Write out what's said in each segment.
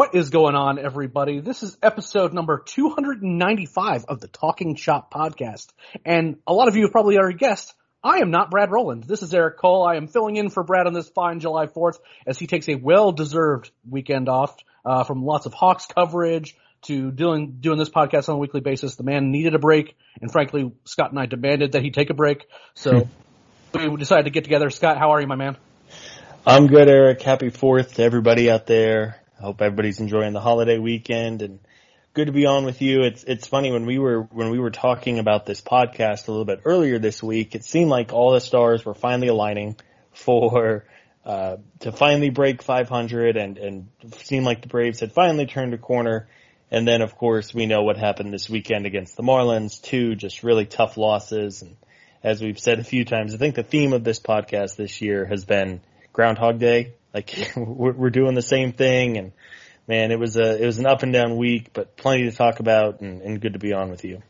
What is going on, everybody? This is episode number 295 of the Talking Chop podcast. And a lot of you have probably already guessed, I am not Brad Rowland. This is Eric Cole. I am filling in for Brad on this fine July 4th as he takes a well-deserved weekend off uh, from lots of Hawks coverage to doing doing this podcast on a weekly basis. The man needed a break, and frankly, Scott and I demanded that he take a break. So we decided to get together. Scott, how are you, my man? I'm good, Eric. Happy 4th to everybody out there. I hope everybody's enjoying the holiday weekend and good to be on with you. It's it's funny when we were when we were talking about this podcast a little bit earlier this week, it seemed like all the stars were finally aligning for uh, to finally break 500 and and seemed like the Braves had finally turned a corner. And then of course we know what happened this weekend against the Marlins, two just really tough losses and as we've said a few times, I think the theme of this podcast this year has been Groundhog Day like we're, we're doing the same thing, and man, it was a it was an up and down week, but plenty to talk about, and, and good to be on with you.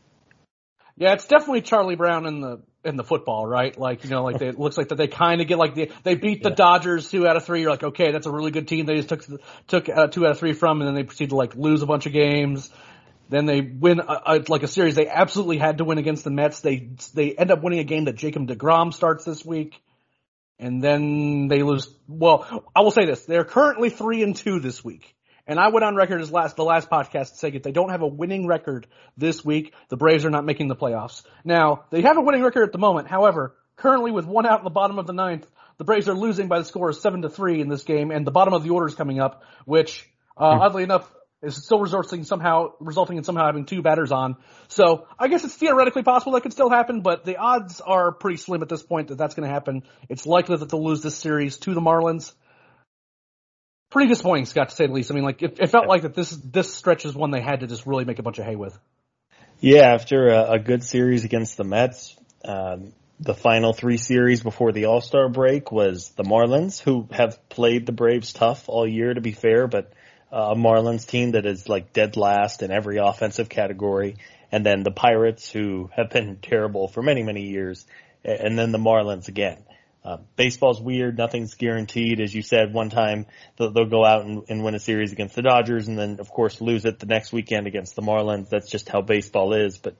Yeah, it's definitely Charlie Brown in the in the football, right? Like you know, like they, it looks like that they kind of get like the, they beat the yeah. Dodgers two out of three. You're like, okay, that's a really good team. They just took took uh, two out of three from, and then they proceed to like lose a bunch of games. Then they win a, a, like a series they absolutely had to win against the Mets. They they end up winning a game that Jacob Degrom starts this week and then they lose. Well, I will say this: they're currently three and two this week. And I went on record as last the last podcast saying if they don't have a winning record this week, the Braves are not making the playoffs. Now they have a winning record at the moment. However, currently with one out in the bottom of the ninth, the Braves are losing by the score of seven to three in this game, and the bottom of the order is coming up. Which, uh, hmm. oddly enough, is still resulting somehow resulting in somehow having two batters on. So I guess it's theoretically possible that could still happen, but the odds are pretty slim at this point that that's going to happen. It's likely that they'll lose this series to the Marlins. Pretty disappointing, Scott, to say the least. I mean, like it, it felt like that this this stretch is one they had to just really make a bunch of hay with. Yeah, after a, a good series against the Mets, um, the final three series before the All Star break was the Marlins, who have played the Braves tough all year, to be fair, but a Marlins team that is like dead last in every offensive category, and then the Pirates who have been terrible for many many years, and then the Marlins again. Uh, baseball's weird. Nothing's guaranteed. As you said one time, they'll, they'll go out and, and win a series against the Dodgers and then, of course, lose it the next weekend against the Marlins. That's just how baseball is. But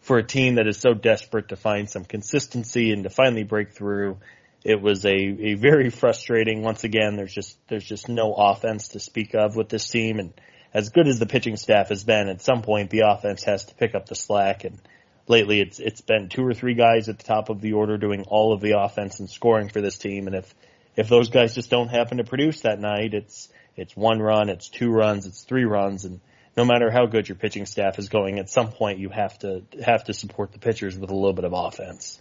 for a team that is so desperate to find some consistency and to finally break through, it was a, a very frustrating. Once again, there's just there's just no offense to speak of with this team, and as good as the pitching staff has been, at some point the offense has to pick up the slack. And lately, it's it's been two or three guys at the top of the order doing all of the offense and scoring for this team. And if if those guys just don't happen to produce that night, it's it's one run, it's two runs, it's three runs, and no matter how good your pitching staff is going, at some point you have to have to support the pitchers with a little bit of offense.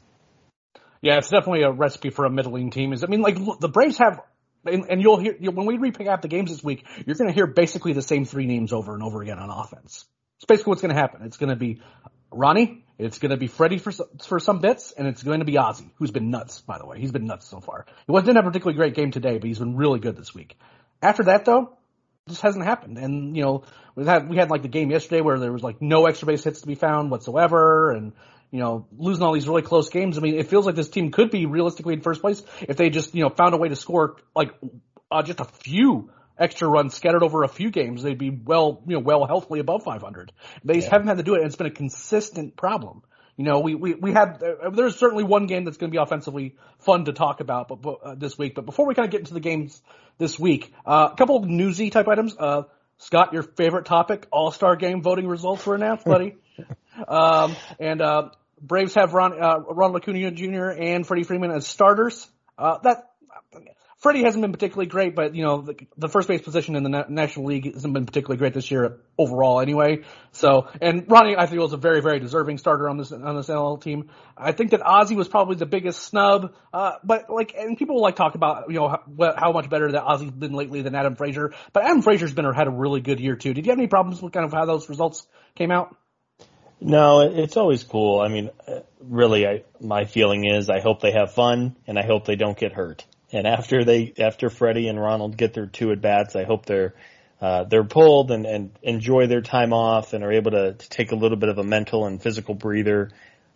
Yeah, it's definitely a recipe for a middling team. Is I mean, like the Braves have, and, and you'll hear when we recap the games this week, you're going to hear basically the same three names over and over again on offense. It's basically what's going to happen. It's going to be Ronnie, it's going to be Freddie for for some bits, and it's going to be Ozzie, who's been nuts. By the way, he's been nuts so far. He didn't have a particularly great game today, but he's been really good this week. After that, though, just hasn't happened. And you know, we had we had like the game yesterday where there was like no extra base hits to be found whatsoever, and you know, losing all these really close games. I mean, it feels like this team could be realistically in first place if they just, you know, found a way to score like uh, just a few extra runs scattered over a few games. They'd be well, you know, well healthily above 500. They just yeah. haven't had to do it, and it's been a consistent problem. You know, we, we, we had, uh, there's certainly one game that's going to be offensively fun to talk about but, but uh, this week. But before we kind of get into the games this week, uh, a couple of newsy type items. Uh, Scott, your favorite topic, All-Star game voting results were announced, buddy. um, and, uh, Braves have Ron, uh, Ronald Acuna Jr. and Freddie Freeman as starters. Uh, that Freddie hasn't been particularly great, but you know the, the first base position in the Na- National League hasn't been particularly great this year overall, anyway. So, and Ronnie, I think was a very, very deserving starter on this on this NL team. I think that Ozzie was probably the biggest snub, uh, but like, and people like talk about you know how, how much better that Ozzie's been lately than Adam Frazier, but Adam Frazier's been had a really good year too. Did you have any problems with kind of how those results came out? No, it's always cool. I mean, really, I, my feeling is I hope they have fun and I hope they don't get hurt. And after they, after Freddie and Ronald get their two at bats, I hope they're, uh, they're pulled and, and enjoy their time off and are able to, to take a little bit of a mental and physical breather,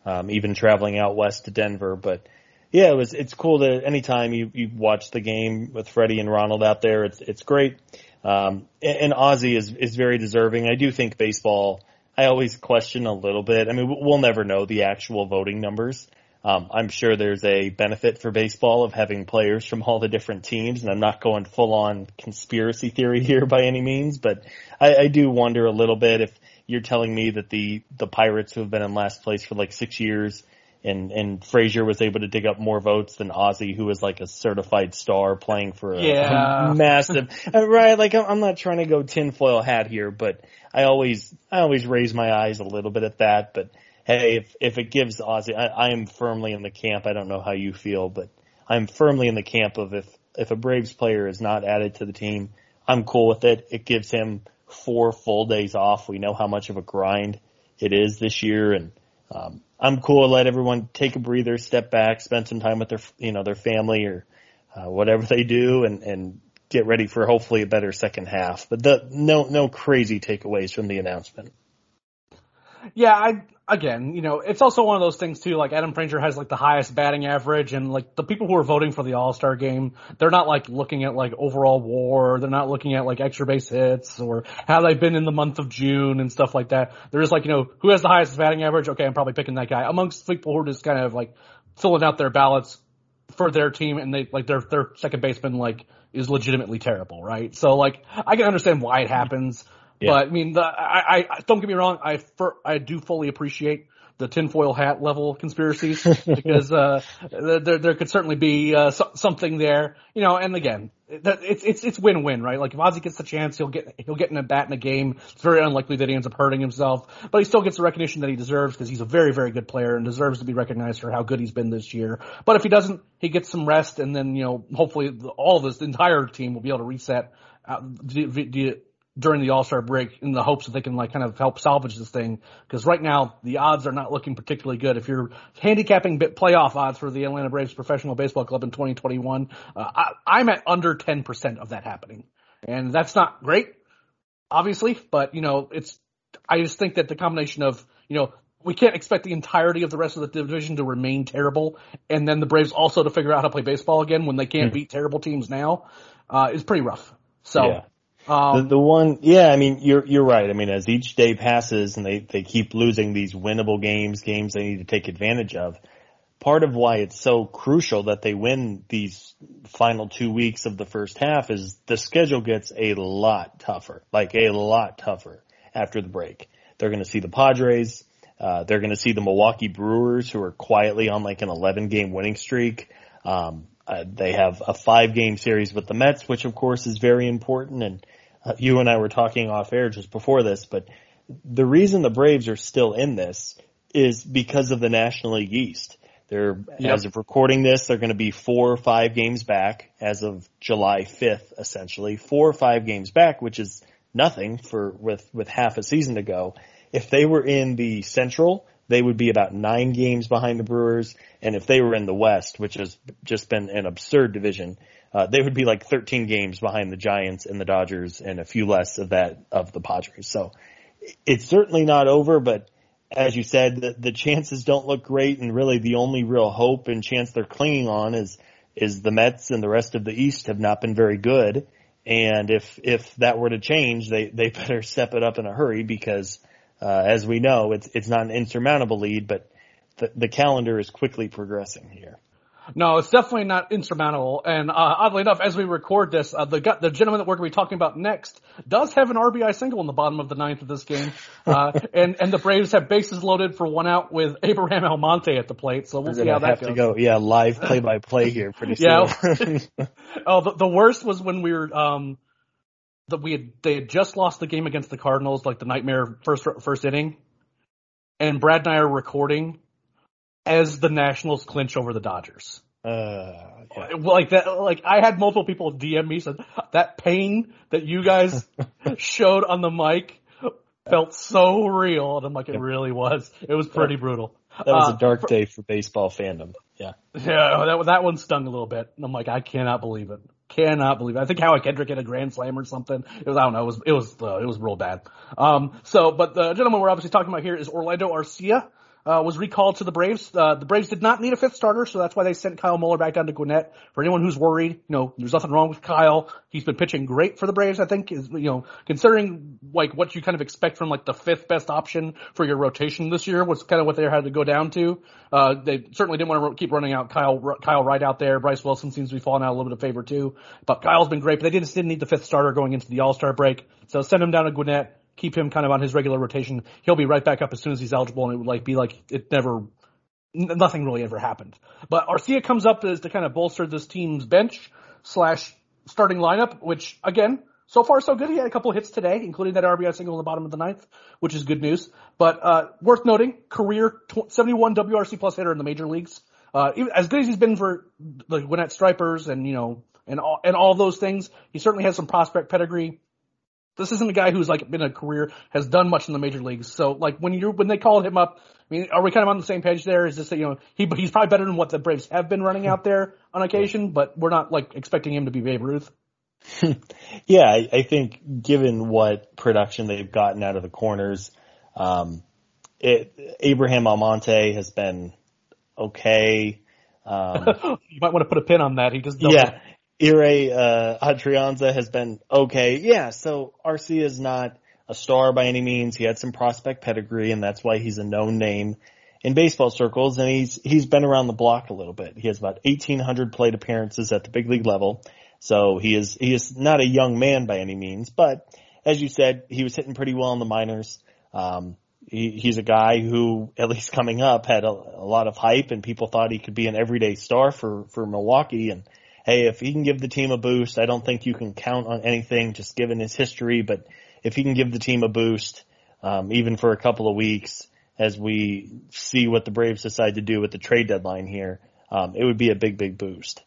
um, even traveling out west to Denver. But yeah, it was, it's cool to anytime you, you watch the game with Freddie and Ronald out there, it's, it's great. Um, and, and Ozzie is, is very deserving. I do think baseball, I always question a little bit. I mean, we'll never know the actual voting numbers. Um, I'm sure there's a benefit for baseball of having players from all the different teams, and I'm not going full on conspiracy theory here by any means, but I, I do wonder a little bit if you're telling me that the the Pirates who have been in last place for like six years and and Frazier was able to dig up more votes than Ozzie, who was like a certified star playing for a, yeah. a massive uh, right. Like I'm not trying to go tinfoil hat here, but I always I always raise my eyes a little bit at that. But hey, if if it gives Ozzie, I, I am firmly in the camp. I don't know how you feel, but I'm firmly in the camp of if if a Braves player is not added to the team, I'm cool with it. It gives him four full days off. We know how much of a grind it is this year, and um, I'm cool let everyone take a breather, step back, spend some time with their, you know, their family or uh, whatever they do and, and get ready for hopefully a better second half. But the, no, no crazy takeaways from the announcement. Yeah, I again, you know, it's also one of those things too. Like Adam Frazier has like the highest batting average, and like the people who are voting for the All Star game, they're not like looking at like overall WAR. They're not looking at like extra base hits or how they've been in the month of June and stuff like that. They're just like, you know, who has the highest batting average? Okay, I'm probably picking that guy. Amongst people who are just kind of like filling out their ballots for their team, and they like their their second baseman like is legitimately terrible, right? So like I can understand why it happens. Yeah. But I mean, the, I, I don't get me wrong. I for, I do fully appreciate the tinfoil hat level conspiracies because uh, there there could certainly be uh, so, something there, you know. And again, it's it's it's win win, right? Like if Ozzie gets the chance, he'll get he'll get in a bat in a game. It's very unlikely that he ends up hurting himself, but he still gets the recognition that he deserves because he's a very very good player and deserves to be recognized for how good he's been this year. But if he doesn't, he gets some rest, and then you know hopefully all of this the entire team will be able to reset. Uh, during the All Star break in the hopes that they can like kind of help salvage this thing. Because right now the odds are not looking particularly good. If you're handicapping bit playoff odds for the Atlanta Braves Professional Baseball Club in 2021, uh, I, I'm at under 10% of that happening, and that's not great, obviously. But you know, it's I just think that the combination of you know we can't expect the entirety of the rest of the division to remain terrible, and then the Braves also to figure out how to play baseball again when they can't mm. beat terrible teams now uh, is pretty rough. So. Yeah. Um, the, the one, yeah, I mean, you're you're right. I mean, as each day passes and they they keep losing these winnable games, games they need to take advantage of. Part of why it's so crucial that they win these final two weeks of the first half is the schedule gets a lot tougher, like a lot tougher after the break. They're going to see the Padres. Uh, they're going to see the Milwaukee Brewers, who are quietly on like an 11 game winning streak. Um, uh, they have a five game series with the Mets, which of course is very important. And uh, you and I were talking off air just before this, but the reason the Braves are still in this is because of the National League East. They're, yep. as of recording this, they're going to be four or five games back as of July 5th, essentially. Four or five games back, which is nothing for, with, with half a season to go. If they were in the Central, they would be about nine games behind the Brewers. And if they were in the West, which has just been an absurd division, uh, they would be like 13 games behind the Giants and the Dodgers and a few less of that of the Padres. So it's certainly not over, but as you said, the, the chances don't look great and really the only real hope and chance they're clinging on is, is the Mets and the rest of the East have not been very good. And if, if that were to change, they, they better step it up in a hurry because uh, as we know, it's it's not an insurmountable lead, but the, the calendar is quickly progressing here. No, it's definitely not insurmountable. And uh, oddly enough, as we record this, uh, the the gentleman that we're going to be talking about next does have an RBI single in the bottom of the ninth of this game, uh, and and the Braves have bases loaded for one out with Abraham Almonte at the plate. So we'll see how that have goes. to go, yeah, live play by play here pretty soon. Yeah. Oh, the, the worst was when we were um, that we had they had just lost the game against the Cardinals, like the nightmare first first inning, and Brad and I are recording as the Nationals clinch over the Dodgers. uh, yeah. Like that, like I had multiple people DM me said that pain that you guys showed on the mic felt so real, and I'm like, it really was. It was pretty brutal. That was Uh, a dark day for baseball fandom. Yeah. Yeah, that that one stung a little bit. And I'm like, I cannot believe it. Cannot believe it. I think Howie Kendrick hit a grand slam or something. It was I don't know. It was it was uh, it was real bad. Um. So, but the gentleman we're obviously talking about here is Orlando Arcia. Uh, was recalled to the Braves. Uh, the Braves did not need a fifth starter, so that's why they sent Kyle Muller back down to Gwinnett. For anyone who's worried, you know, there's nothing wrong with Kyle. He's been pitching great for the Braves, I think, is, you know, considering like what you kind of expect from like the fifth best option for your rotation this year was kind of what they had to go down to. Uh, they certainly didn't want to keep running out Kyle, Kyle Wright out there. Bryce Wilson seems to be falling out a little bit of favor too, but Kyle's been great, but they didn't, didn't need the fifth starter going into the All-Star break. So send him down to Gwinnett keep him kind of on his regular rotation. He'll be right back up as soon as he's eligible, and it would like be like it never, nothing really ever happened. But Arcia comes up as to kind of bolster this team's bench slash starting lineup, which again. So far, so good. He had a couple hits today, including that RBI single in the bottom of the ninth, which is good news. But uh, worth noting, career tw- 71 WRC plus hitter in the major leagues. Uh, as good as he's been for the Gwinnett Stripers and you know and all and all those things, he certainly has some prospect pedigree this isn't a guy who's like been a career has done much in the major leagues. So like when you when they called him up, I mean, are we kind of on the same page there? Is this you know he he's probably better than what the Braves have been running out there on occasion, but we're not like expecting him to be Babe Ruth. Yeah, I, I think given what production they've gotten out of the corners, um, it, Abraham Almonte has been okay. Um, you might want to put a pin on that. He just yeah, Ehire uh, Adrianza has been okay. Yeah, so Arcia is not a star by any means. He had some prospect pedigree, and that's why he's a known name in baseball circles. And he's he's been around the block a little bit. He has about 1,800 plate appearances at the big league level. So he is he is not a young man by any means, but as you said, he was hitting pretty well in the minors. Um, he, he's a guy who, at least coming up, had a, a lot of hype, and people thought he could be an everyday star for for Milwaukee. And hey, if he can give the team a boost, I don't think you can count on anything just given his history, but if he can give the team a boost, um, even for a couple of weeks, as we see what the Braves decide to do with the trade deadline here, um, it would be a big, big boost.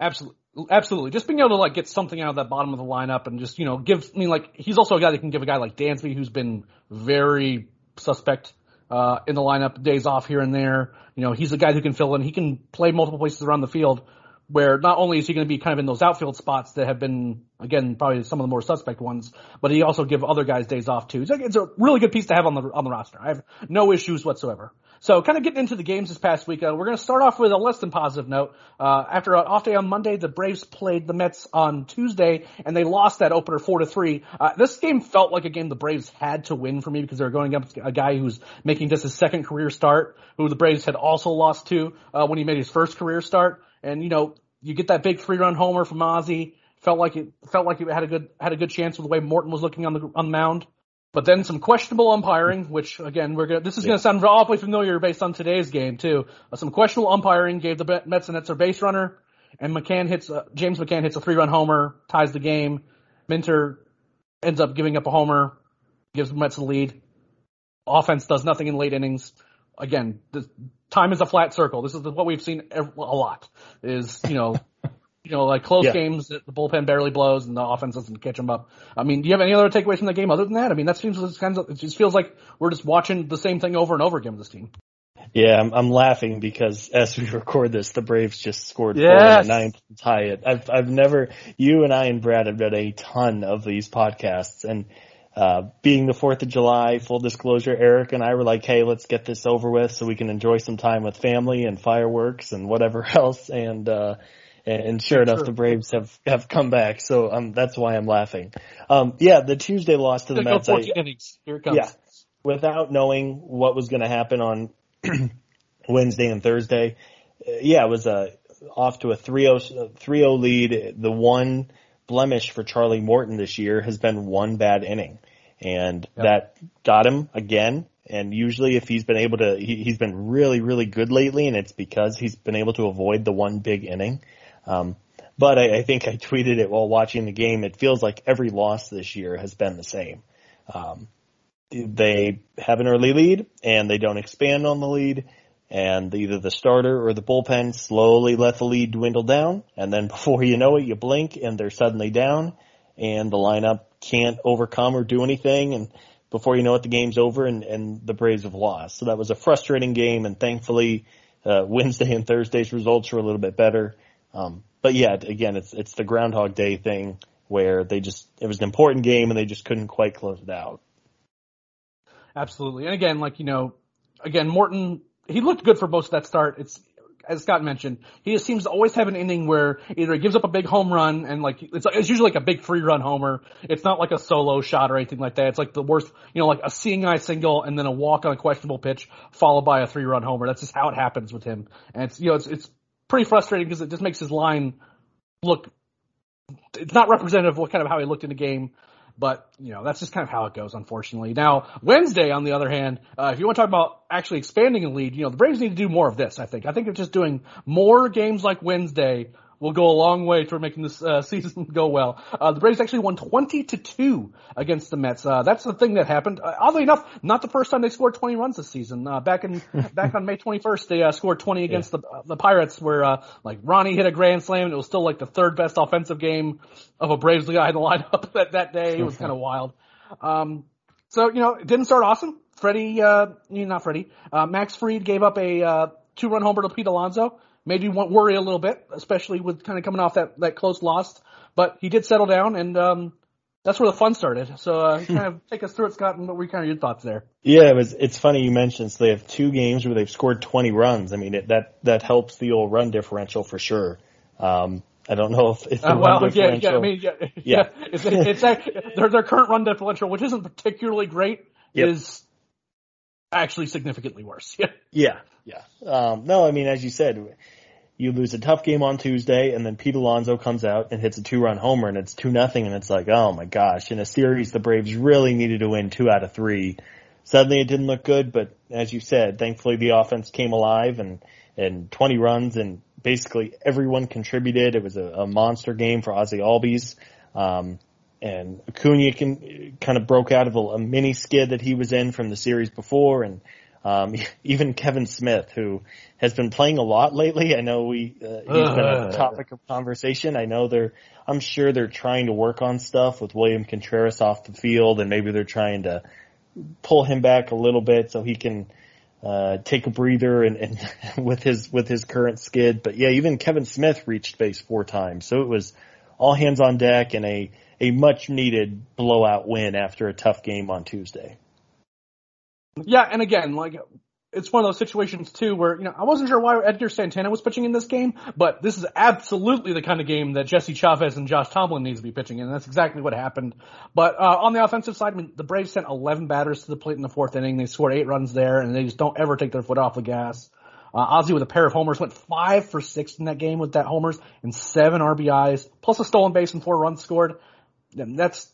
Absolutely. Absolutely. Just being able to like get something out of that bottom of the lineup and just, you know, give, I mean, like, he's also a guy that can give a guy like Dansby who's been very suspect, uh, in the lineup, days off here and there. You know, he's a guy who can fill in. He can play multiple places around the field where not only is he going to be kind of in those outfield spots that have been, again, probably some of the more suspect ones, but he also give other guys days off too. It's, like, it's a really good piece to have on the, on the roster. I have no issues whatsoever. So kind of getting into the games this past week, uh, we're going to start off with a less than positive note. Uh, after an off day on Monday, the Braves played the Mets on Tuesday, and they lost that opener four to three. Uh, this game felt like a game the Braves had to win for me because they were going up a guy who's making just his second career start, who the Braves had also lost to uh, when he made his first career start. And you know, you get that big three run homer from Ozzie. Felt like it felt like it had a good had a good chance with the way Morton was looking on the on the mound. But then some questionable umpiring, which again we're gonna, this is going to sound awfully familiar based on today's game too. Uh, some questionable umpiring gave the Mets an extra base runner, and McCann hits uh, James McCann hits a three run homer, ties the game. Minter ends up giving up a homer, gives the Mets the lead. Offense does nothing in late innings. Again, the time is a flat circle. This is what we've seen a lot. Is you know. You know, like close Yeah. games, the bullpen barely blows and the offense doesn't catch them up. I mean, do you have any other takeaways from the game other than that? I mean, that seems it's kind of, it just feels like we're just watching the same thing over and over again with this team. Yeah, I'm, I'm laughing because as we record this, the Braves just scored four in the ninth to tie it. I've I've never you and I and Brad have done a ton of these podcasts and uh being the fourth of July, full disclosure, Eric and I were like, Hey, let's get this over with so we can enjoy some time with family and fireworks and whatever else and uh and, sure enough Sure. the Braves have have come back. So um that's why I'm laughing. Um yeah, the Tuesday loss to the Mets I, innings. Here it comes. yeah. without knowing what was going to happen on Wednesday and Thursday, yeah, it was a off to a 3-0, 3-0 lead. The one blemish for Charlie Morton this year has been one bad inning, and yep. that got him again. And usually, if he's been able to, he, has been really, really good lately, and it's because he's been able to avoid the one big inning. Um, but I, I think I tweeted it while watching the game. It feels like every loss this year has been the same. Um, they have an early lead and they don't expand on the lead and either the starter or the bullpen slowly let the lead dwindle down and then before you know it you blink and they're suddenly down and the lineup can't overcome or do anything and before you know it the game's over and, and the Braves have lost. So that was a frustrating game and thankfully uh, Wednesday and Thursday's results were a little bit better. Um, but yeah, again, it's it's the Groundhog Day thing where they just it was an important game and they just couldn't quite close it out. Absolutely, and again, like you know, again Morton he looked good for most of that start. It's as Scott mentioned, he just seems to always have an inning where either he gives up a big home run and like it's it's usually like a big free run homer. It's not like a solo shot or anything like that. It's like the worst, you know, like a seeing eye single and then a walk on a questionable pitch followed by a three run homer. That's just how it happens with him. And it's you know it's it's pretty frustrating because it just makes his line look. It's not representative of what kind of how he looked in the game. But, you know, that's just kind of how it goes, unfortunately. Now, Wednesday, on the other hand, uh, if you want to talk about actually expanding a lead, you know, the Braves need to do more of this, I think. I think they're just doing more games like Wednesday will go a long way toward making this uh, season go well. Uh, the Braves actually won 20 to 2 against the Mets. Uh, that's the thing that happened. Uh, oddly enough, not the first time they scored 20 runs this season. Uh, back in back on May 21st, they uh, scored 20 against yeah. the the Pirates, where uh like Ronnie hit a grand slam, and it was still like the third best offensive game of a Braves guy in the lineup that that day. It was kind of wild. Um, so you know, it didn't start awesome. Freddie, uh, not Freddie, uh, Max Fried gave up a two run homer to Pete Alonso made you worry a little bit, especially with kind of coming off that, that close loss. But he did settle down, and um, that's where the fun started. So uh, kind of take us through it, Scott, and what were kind of your thoughts there? Yeah, it was. It's funny you mentioned so they have two games where they've scored 20 runs. I mean, it, that that helps the old run differential for sure. Um, I don't know if, if the uh, well, run yeah, yeah, I mean, yeah, yeah. yeah. it's, it's, it's their their current run differential, which isn't particularly great, yep. is actually significantly worse. Yeah. Yeah. Yeah. Um, no, I mean, as you said, you lose a tough game on Tuesday, and then Pete Alonso comes out and hits a two-run homer, and it's two nothing, and it's like, oh my gosh! In a series, the Braves really needed to win two out of three. Suddenly, it didn't look good, but as you said, thankfully the offense came alive and and 20 runs, and basically everyone contributed. It was a, a monster game for Ozzie Albies. Um, and Acuna can, kind of broke out of a, a mini skid that he was in from the series before, and um, even Kevan Smith, who has been playing a lot lately. I know we, uh, he's been a topic of conversation. I know they're, I'm sure they're trying to work on stuff with William Contreras off the field and maybe they're trying to pull him back a little bit so he can, uh, take a breather and, and with his, with his current skid. But yeah, even Kevan Smith reached base four times. So it was all hands on deck and a, a much needed blowout win after a tough game on Tuesday. Yeah, and again, like it's one of those situations too where you know I wasn't sure why Edgar Santana was pitching in this game, but this is absolutely the kind of game that Jesse Chavez and Josh Tomlin needs to be pitching in. And that's exactly what happened. But uh, on the offensive side, I mean, the Braves sent 11 batters to the plate in the fourth inning. They scored eight runs there, and they just don't ever take their foot off the gas. Uh, Ozzie with a pair of homers went five for six in that game with that homers and seven RBIs plus a stolen base and four runs scored. And that's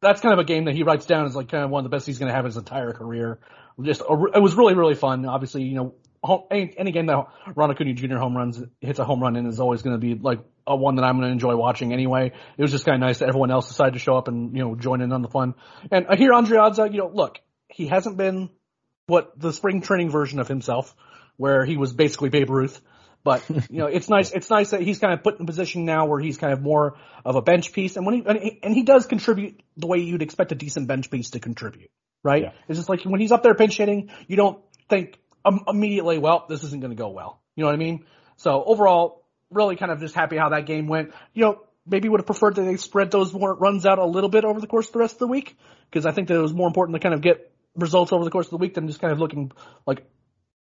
that's kind of a game that he writes down as like kind of one of the best he's going to have his entire career. Just a, it was really really fun. Obviously, you know, home, any, any game that Ron Acuna Jr. home runs hits a home run in is always going to be like a one that I'm going to enjoy watching anyway. It was just kind of nice that everyone else decided to show up and you know join in on the fun. And Ehire Adrianza, you know, look, he hasn't been what the spring training version of himself, where he was basically Babe Ruth. But you know, it's nice. It's nice that he's kind of put in a position now where he's kind of more of a bench piece, and when he and he, and he does contribute the way you'd expect a decent bench piece to contribute, right? Yeah. It's just like when he's up there pinch hitting, you don't think um, immediately, well, this isn't going to go well. You know what I mean? So overall, really kind of just happy how that game went. You know, maybe would have preferred that they spread those more runs out a little bit over the course of the rest of the week because I think that it was more important to kind of get results over the course of the week than just kind of looking like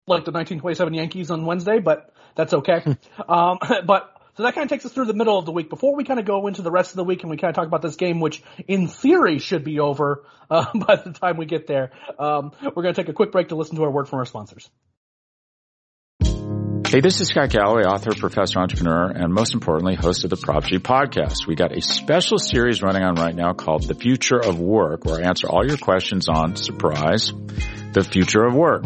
like the 1927 Yankees on Wednesday, but that's okay. um, but so that kind of takes us through the middle of the week. Before we kind of go into the rest of the week and we kind of talk about this game, which in theory should be over uh, by the time we get there, um, we're going to take a quick break to listen to our word from our sponsors. Hey, this is Scott Galloway, author, professor, entrepreneur, and most importantly, host of the Prop G podcast. We got a special series running on right now called The Future of Work, where I answer all your questions on, surprise, the future of work.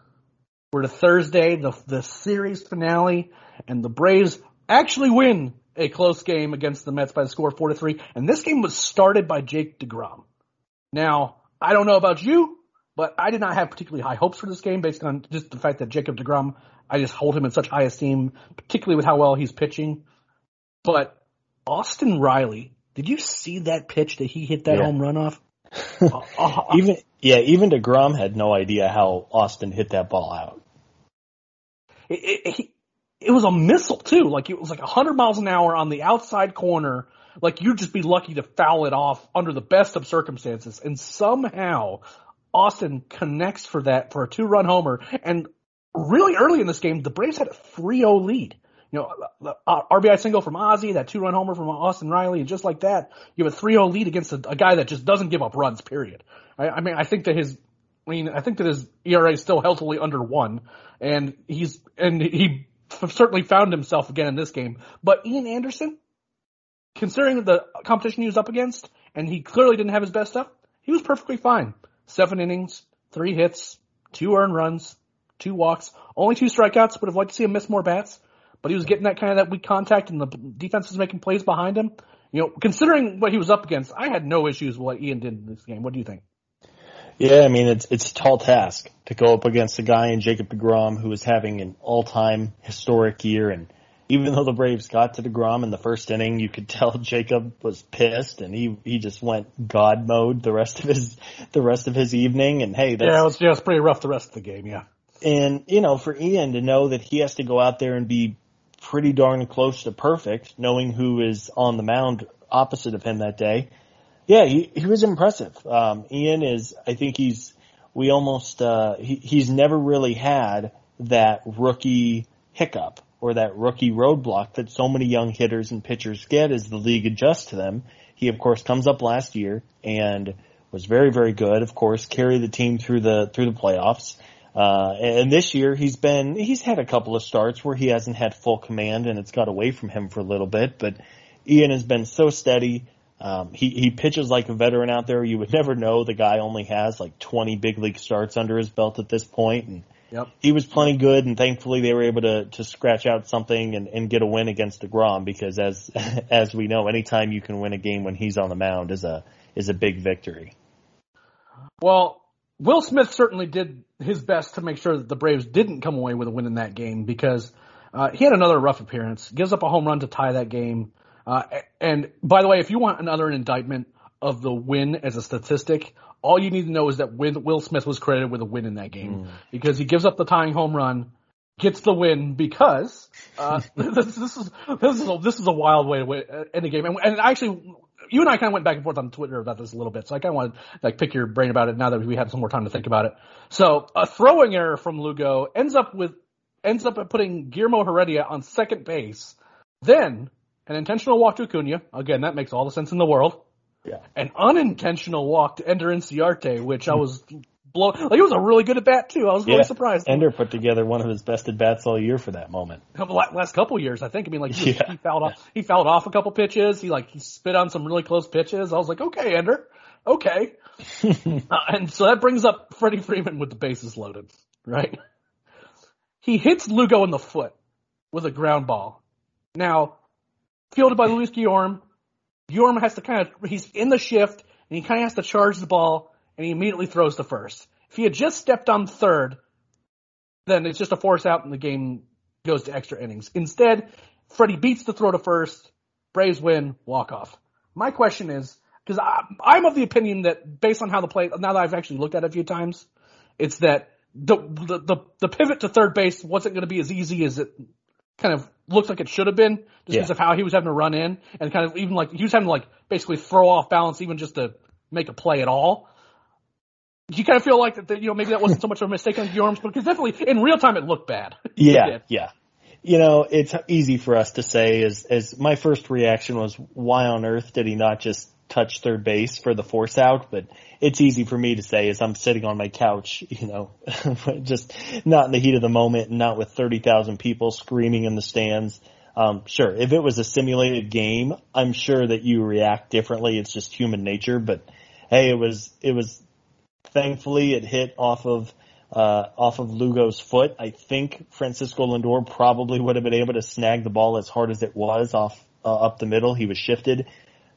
We're to Thursday, the the series finale, and the Braves actually win a close game against the Mets by the score four to three. And this game was started by Jake Degrom. Now, I don't know about you, but I did not have particularly high hopes for this game based on just the fact that Jacob Degrom, I just hold him in such high esteem, particularly with how well he's pitching. But Austin Riley, did you see that pitch that he hit that Yeah. home run off? Even yeah, even Degrom had no idea how Austin hit that ball out. it, it, it was a missile too. Like it was like a 100 miles an hour on the outside corner. Like you'd just be lucky to foul it off under the best of circumstances. And somehow Austin connects for that for a two run homer. And really early in this game, the Braves had a 3-0 lead. You know, uh, RBI single from Ozzie, that two run homer from Austin Riley, and just like that, you have a 3-0 lead against a, a guy that just doesn't give up runs, period. I, I mean, I think that his, I mean, I think that his ERA is still healthily under one, and he's, and he certainly found himself again in this game. But Ian Anderson, considering the competition he was up against, and he clearly didn't have his best stuff, he was perfectly fine. Seven innings, three hits, two earned runs, two walks, only two strikeouts. Would have liked to see him miss more bats, but he was getting that kind of that weak contact, and the defense was making plays behind him. You know, considering what he was up against, I had no issues with what Ian did in this game. What do you think? Yeah, I mean it's it's a tall task to go up against a guy in Jacob Degrom who is having an all-time historic year, and even though the Braves got to Degrom in the first inning, you could tell Jacob was pissed, and he he just went God mode the rest of his the rest of his evening. And hey, that's, Yeah, it was, yeah, it was pretty rough the rest of the game. Yeah. and you know for Ian to know that he has to go out there and be pretty darn close to perfect, knowing who is on the mound opposite of him that day. Yeah, he, he was impressive. Um, Ian is, I think he's, we almost, uh, he, he's never really had that rookie hiccup or that rookie roadblock that so many young hitters and pitchers get as the league adjusts to them. He of course comes up last year and was very, very good. Of course, carried the team through the, through the playoffs. Uh, and this year he's been, he's had a couple of starts where he hasn't had full command and it's got away from him for a little bit, but Ian has been so steady. Um, he, he pitches like a veteran out there. You would never know the guy only has like 20 big league starts under his belt at this point, And Yep. he was plenty good and thankfully they were able to, to scratch out something and, and get a win against DeGrom because as, as we know, anytime you can win a game when he's on the mound is a, is a big victory. Well, Will Smith certainly did his best to make sure that the Braves didn't come away with a win in that game because uh, he had another rough appearance, gives up a home run to tie that game. Uh, and by the way, if you want another indictment of the win as a statistic, all you need to know is that Win- Will Smith was credited with a win in that game because he gives up the tying home run, gets the win because uh, this, this is this is a, this is a wild way to win, uh, end a game. And, and actually, you and I kind of went back and forth on Twitter about this a little bit, so I kind of want to like pick your brain about it now that we have some more time to think about it. So a throwing error from Lugo ends up with ends up putting Guillermo Heredia on second base. Then an intentional walk to Acuna. Again, that makes all the sense in the world. Yeah. An unintentional walk to Ender Inciarte, which I was blow like it was a really good at bat too. I was really Yeah. surprised. Ender put together one of his best at bats all year for that moment. couple last couple years, I think. I mean, like he, Yeah. he fouled off, he fouled off a couple pitches. He like he spit on some really close pitches. I was like, okay, Ender, okay. uh, and so that brings up Freddie Freeman with the bases loaded, right? He hits Lugo in the foot with a ground ball. Now, fielded by Luis Guillorme, Guillorme has to kind of he's in the shift and he kind of has to charge the ball and he immediately throws to first. If he had just stepped on third, then it's just a force out and the game goes to extra innings. Instead, Freddie beats the throw to first. Braves win, walk off. My question is, because I'm of the opinion that based on how the play, now that I've actually looked at it a few times, it's that the the the, the pivot to third base wasn't going to be as easy as it kind of looked like it should have been just Yeah. because of how he was having to run in and kind of even like he was having to like basically throw off balance even just to make a play at all. Do you kind of feel like that, that you know maybe that wasn't so much of a mistake on Guillorme's because definitely in real time it looked bad. Yeah, yeah. You know, it's easy for us to say as as my first reaction was why on earth did he not just touch third base for the force out? But it's easy for me to say as I'm sitting on my couch, you know, just not in the heat of the moment, and not with 30,000 people screaming in the stands. Um, sure, if it was a simulated game, I'm sure that you react differently. It's just human nature, but hey, it was, it was, thankfully it hit off of, uh, off of Lugo's foot. I think Francisco Lindor probably would have been able to snag the ball as hard as it was off, uh, up the middle. He was shifted.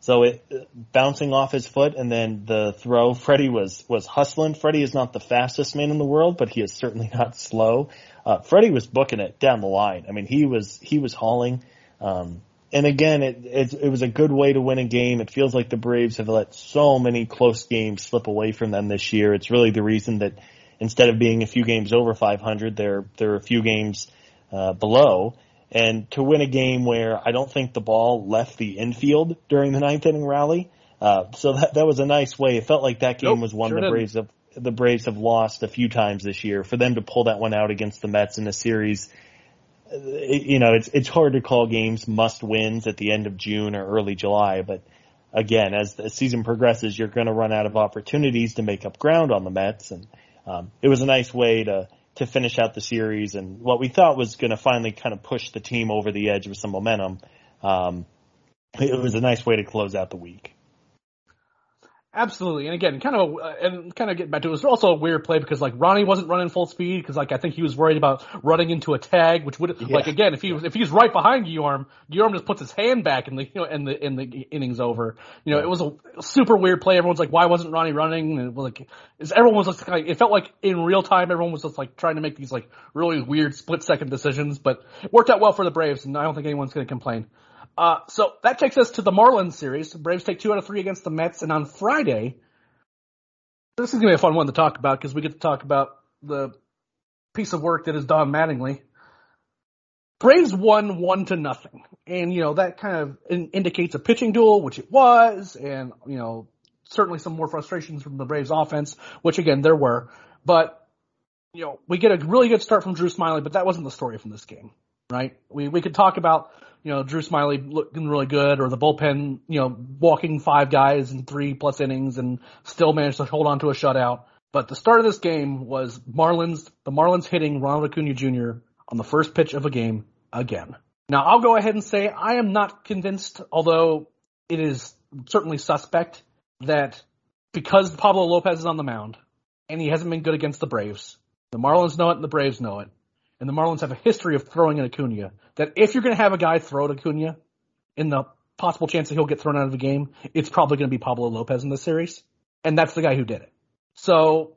So it bouncing off his foot and then the throw, Freddie was was hustling. Freddie is not the fastest man in the world, but he is certainly not slow. Uh, Freddie was booking it down the line. I mean, he was he was hauling. Um, and again, it, it it was a good way to win a game. It feels like the Braves have let so many close games slip away from them this year. It's really the reason that instead of being a few games over 500, they're they're a few games uh, below and to win a game where I don't think the ball left the infield during the ninth inning rally. Uh, so that that was a nice way. It felt like that game Nope, was one sure the. Braves have the Braves have lost a few times this year. For them to pull that one out against the Mets in a series, you know, it's it's hard to call games must wins at the end of June or early July, but again, as the season progresses, you're going to run out of opportunities to make up ground on the Mets, and um, it was a nice way to to finish out the series and what we thought was going to finally kind of push the team over the edge with some momentum. Um, it was a nice way to close out the week. Absolutely, and again, kind of, uh, and kind of getting back to it, it was also a weird play because like Ronnie wasn't running full speed because like I think he was worried about running into a tag, which would like again if he was if he was right behind Guillorme, Guillorme just puts his hand back and the you know and the in the innings over. You know, it was a super weird play. Everyone's like, why wasn't Ronnie running? And it was like, everyone was just like, it felt like in real time, everyone was just like trying to make these like really weird split second decisions, but it worked out well for the Braves, and I don't think anyone's going to complain. Uh, so that takes us to the Marlins series. The Braves take two out of three against the Mets, and on Friday, this is gonna be a fun one to talk about because we get to talk about the piece of work that is Don Mattingly. Braves won one to nothing, and you know that kind of in- indicates a pitching duel, which it was, and you know certainly some more frustrations from the Braves offense, which again there were, but you know we get a really good start from Drew Smyly, but that wasn't the story from this game, right? We we could talk about you know Drew Smyly looking really good, or the bullpen, you know walking five guys in three plus innings and still managed to hold on to a shutout. But the start of this game was Marlins, the Marlins hitting Ronald Acuna Jr. on the first pitch of a game again. Now I'll go ahead and say I am not convinced, although it is certainly suspect that because Pablo Lopez is on the mound and he hasn't been good against the Braves, the Marlins know it and the Braves know it, and the Marlins have a history of throwing at Acuna, that if you're going to have a guy throw at Acuna in the possible chance that he'll get thrown out of the game, it's probably going to be Pablo Lopez in this series. And that's the guy who did it. So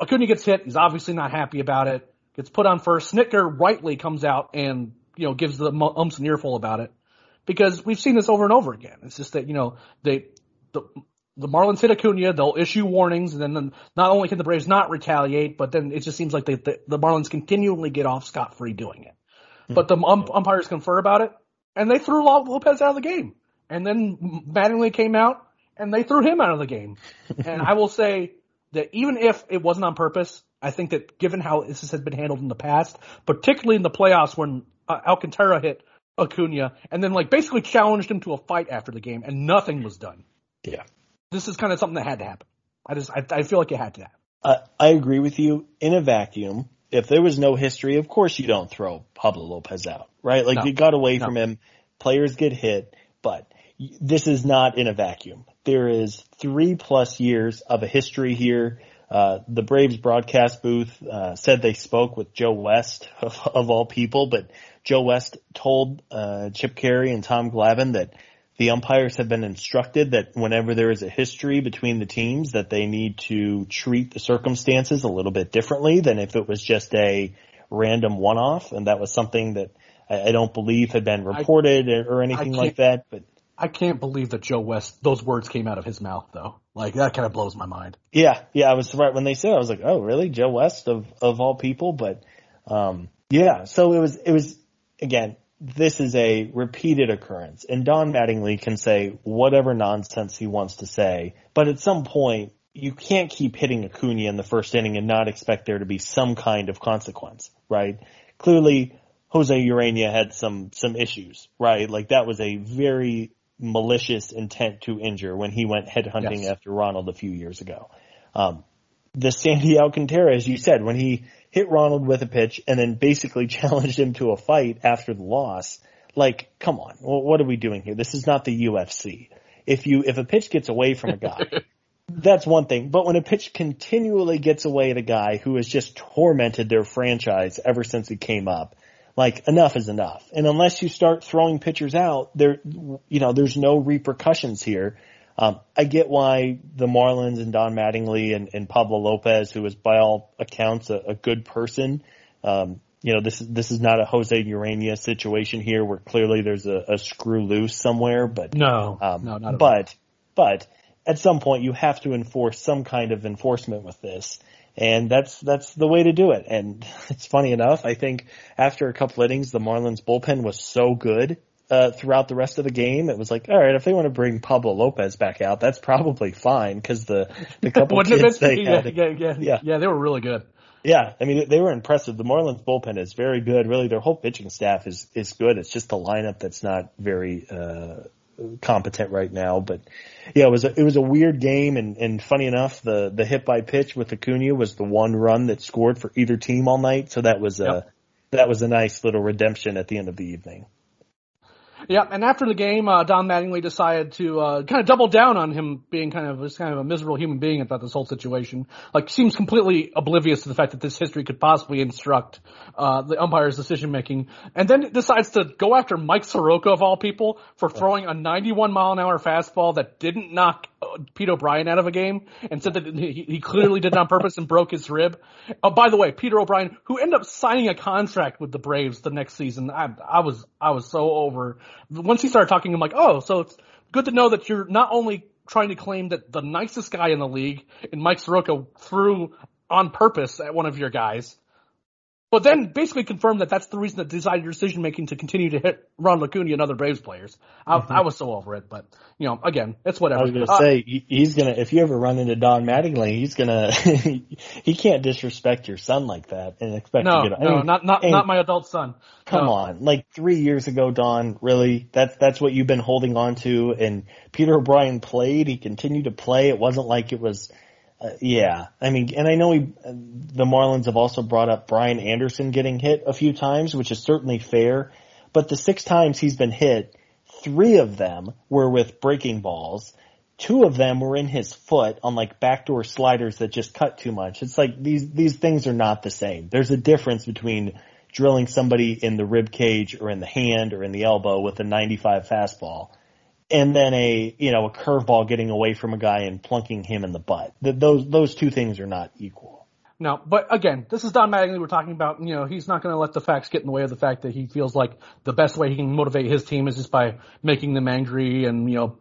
Acuna gets hit. He's obviously not happy about it. Gets put on first. Snitker rightly comes out and, you know, gives the umps an earful about it because we've seen this over and over again. It's just that, you know, they, the, the Marlins hit Acuna, they'll issue warnings, and then, not only can the Braves not retaliate, but then it just seems like they, the, the Marlins continually get off scot free doing it. But the ump, umpires confer about it, and they threw Lopez out of the game. And then Mattingly came out, and they threw him out of the game. and I will say that even if it wasn't on purpose, I think that given how this has been handled in the past, particularly in the playoffs when uh, Alcantara hit Acuna, and then like basically challenged him to a fight after the game, and nothing was done Yeah. This is kind of something that had to happen. I just, I, I feel like it had to happen. Uh, I agree with you. In a vacuum, if there was no history, of course you don't throw Pablo Lopez out, right? Like No. you got away No. from him. Players get hit, but this is not in a vacuum. There is three plus years of a history here. Uh, the Braves broadcast booth uh, said they spoke with Joe West of, of all people, but Joe West told uh, Chip Caray and Tom Glavine that the umpires have been instructed that whenever there is a history between the teams that they need to treat the circumstances a little bit differently than if it was just a random one-off and that was something that I, I don't believe had been reported or, or anything like that but I can't believe that Joe West, those words came out of his mouth though. Like that kind of blows my mind. yeah yeah I was surprised when they said it, I was like oh really Joe West of of all people but um yeah so it was it was again, this is a repeated occurrence, and Don Mattingly can say whatever nonsense he wants to say, but at some point, you can't keep hitting Acuna in the first inning and not expect there to be some kind of consequence, right? Clearly, Jose Urena had some some issues, right? Like that was a very malicious intent to injure when he went headhunting yes. after Ronald a few years ago. Um, the Sandy Alcantara, as you said, when he hit Ronald with a pitch and then basically challenged him to a fight after the loss, like, come on, what are we doing here? This is not the UFC. If you, if a pitch gets away from a guy, that's one thing. But when a pitch continually gets away at a guy who has just tormented their franchise ever since it came up, like enough is enough. And unless you start throwing pitchers out, there, you know, there's no repercussions here. Um, I get why the Marlins and Don Mattingly and, and Pablo Lopez, who is by all accounts a, a good person, um, you know, this is this is not a Jose Urena situation here where clearly there's a, a screw loose somewhere, but no, um, no, not but but at some point you have to enforce some kind of enforcement with this. And that's, that's the way to do it. And it's funny enough, I think after a couple innings, the Marlins bullpen was so good uh, throughout the rest of the game. It was like, all right, if they want to bring Pablo Lopez back out, that's probably fine because the the couple kids they yeah, had, yeah, yeah, yeah, yeah, they were really good. Yeah, I mean they were impressive. The Marlins bullpen is very good. Really, their whole pitching staff is is good. It's just the lineup that's not very uh, competent right now. But yeah, it was a, it was a weird game, and and funny enough, the the hit by pitch with Acuna was the one run that scored for either team all night. So that was a yep. that was a nice little redemption at the end of the evening. Yeah, and after the game, uh, Don Mattingly decided to uh, kind of double down on him being kind of kind of a miserable human being about this whole situation. Like, seems completely oblivious to the fact that this history could possibly instruct uh, the umpire's decision making, and then decides to go after Mike Soroka of all people for throwing a 91 mile an hour fastball that didn't knock Pete O'Brien out of a game, and said that he, he clearly did it on purpose and broke his rib. Oh, by the way, Peter O'Brien, who ended up signing a contract with the Braves the next season, I, I was I was so over once he started talking, I'm like, oh, so it's good to know that you're not only trying to claim that the nicest guy in the league in Mike Soroka threw on purpose at one of your guys, but then basically confirmed that that's the reason that decided your decision making to continue to hit Ron Acuna and other Braves players. I, mm-hmm. I, was so over it, but you know, again, it's whatever. I was going to uh, say he's gonna if you ever run into Don Mattingly, he's gonna he can't disrespect your son like that and expect no, to get. No, I mean, not not not my adult son. Come no. on, like three years ago, Don. Really, that's that's what you've been holding on to. And Peter O'Brien played. He continued to play. It wasn't like it was uh, yeah, I mean, and I know we, the Marlins have also brought up Brian Anderson getting hit a few times, which is certainly fair. But the six times he's been hit, three of them were with breaking balls. Two of them were in his foot on like backdoor sliders that just cut too much. It's like these these things are not the same. There's a difference between drilling somebody in the rib cage or in the hand or in the elbow with a 95 fastball and then a you know a curveball getting away from a guy and plunking him in the butt. Those those two things are not equal. No, but again, this is Don Mattingly we're talking about. You know, he's not going to let the facts get in the way of the fact that he feels like the best way he can motivate his team is just by making them angry and you know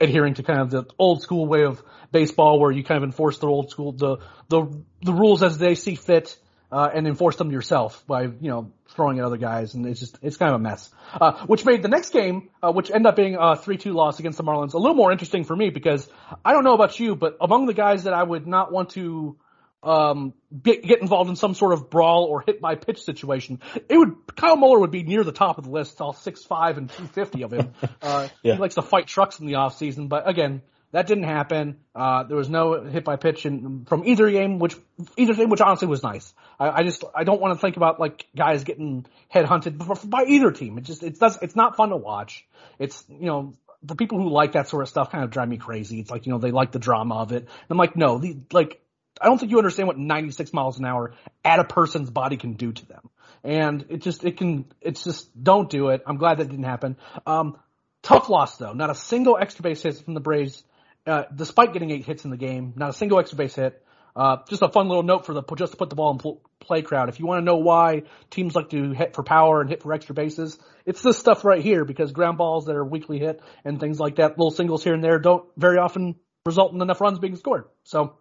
adhering to kind of the old school way of baseball where you kind of enforce the old school the the the rules as they see fit uh, and enforce them yourself by you know throwing at other guys, and it's just it's kind of a mess. Uh, which made the next game, uh, which ended up being a three-two loss against the Marlins, a little more interesting for me because I don't know about you, but among the guys that I would not want to um, get, get involved in some sort of brawl or hit by pitch situation, it would Kyle Muller would be near the top of the list, all six five and two fifty of him. Uh, yeah. He likes to fight trucks in the off season, but again, that didn't happen. Uh, there was no hit by pitch in, from either game, which either game, which honestly was nice. I, I just I don't want to think about like guys getting headhunted by either team. It just it does it's not fun to watch. It's you know the people who like that sort of stuff kind of drive me crazy. It's like you know they like the drama of it. And I'm like no, the, like I don't think you understand what 96 miles an hour at a person's body can do to them. And it just it can it's just don't do it. I'm glad that didn't happen. Um, tough loss though. Not a single extra base hit from the Braves uh, despite getting eight hits in the game, not a single extra base hit. Uh, just a fun little note for the just to put the ball in pl- play crowd. If you want to know why teams like to hit for power and hit for extra bases, it's this stuff right here because ground balls that are weakly hit and things like that, little singles here and there, don't very often result in enough runs being scored. So,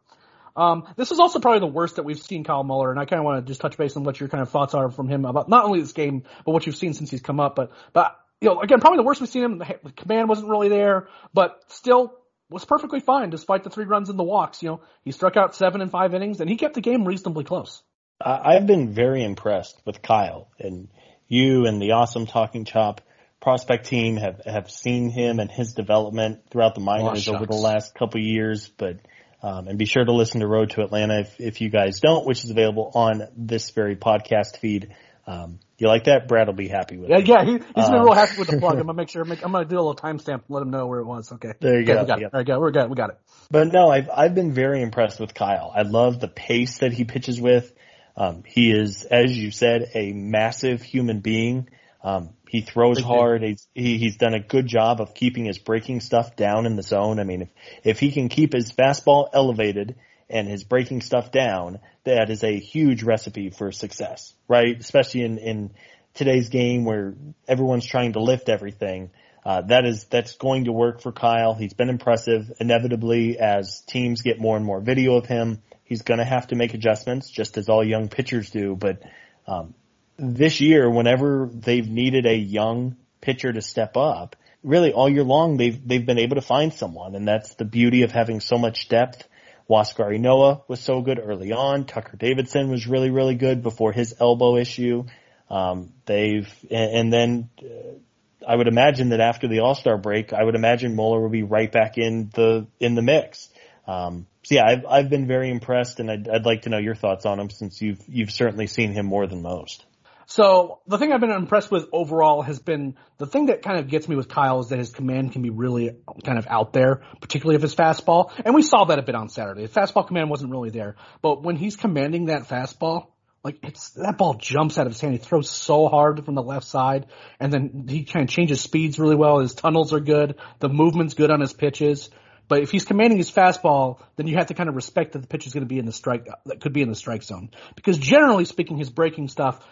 Um, this is also probably the worst that we've seen Kyle Muller, and I kind of want to just touch base on what your kind of thoughts are from him about not only this game, but what you've seen since he's come up. But, but, you know, again, probably the worst we've seen him. The command wasn't really there, but still was perfectly fine despite the three runs and the walks. You know, he struck out seven in five innings and he kept the game reasonably close. I've been very impressed with Kyle and you and the awesome talking chop prospect team have, have seen him and his development throughout the minors over the last couple years, but um, and be sure to listen to Road to Atlanta if, if you guys don't, which is available on this very podcast feed. Um, you like that? Brad will be happy with yeah, it. Yeah, he, has been um, real happy with the plug. I'm gonna make sure. Make, I'm gonna do a little timestamp, let him know where it was. Okay. There you okay, go. We got it. There you go. We're good. We got it. But no, I've I've been very impressed with Kyle. I love the pace that he pitches with. Um, he is, as you said, a massive human being. Um, he throws hard. He's, he, he's done a good job of keeping his breaking stuff down in the zone. I mean, if, if he can keep his fastball elevated and his breaking stuff down, that is a huge recipe for success, right? Especially in, in today's game where everyone's trying to lift everything. Uh, that is, that's going to work for Kyle. He's been impressive. Inevitably, as teams get more and more video of him, he's going to have to make adjustments, just as all young pitchers do. But um, this year, whenever they've needed a young pitcher to step up, really all year long they've they've been able to find someone, and that's the beauty of having so much depth. Huascar Ynoa was so good early on. Tucker Davidson was really really good before his elbow issue. Um, they've and, and then. Uh, I would imagine that after the All Star break, I would imagine Muller will be right back in the in the mix. Um, so yeah, I've I've been very impressed, and I'd, I'd like to know your thoughts on him since you've you've certainly seen him more than most. So the thing I've been impressed with overall has been the thing that kind of gets me with Kyle is that his command can be really kind of out there, particularly of his fastball. And we saw that a bit on Saturday. The fastball command wasn't really there, but when he's commanding that fastball, like it's that ball jumps out of his hand. He throws so hard from the left side, and then he kind of changes speeds really well. His tunnels are good. The movement's good on his pitches. But if he's commanding his fastball, then you have to kind of respect that the pitch is going to be in the strike, that could be in the strike zone. Because generally speaking, his breaking stuff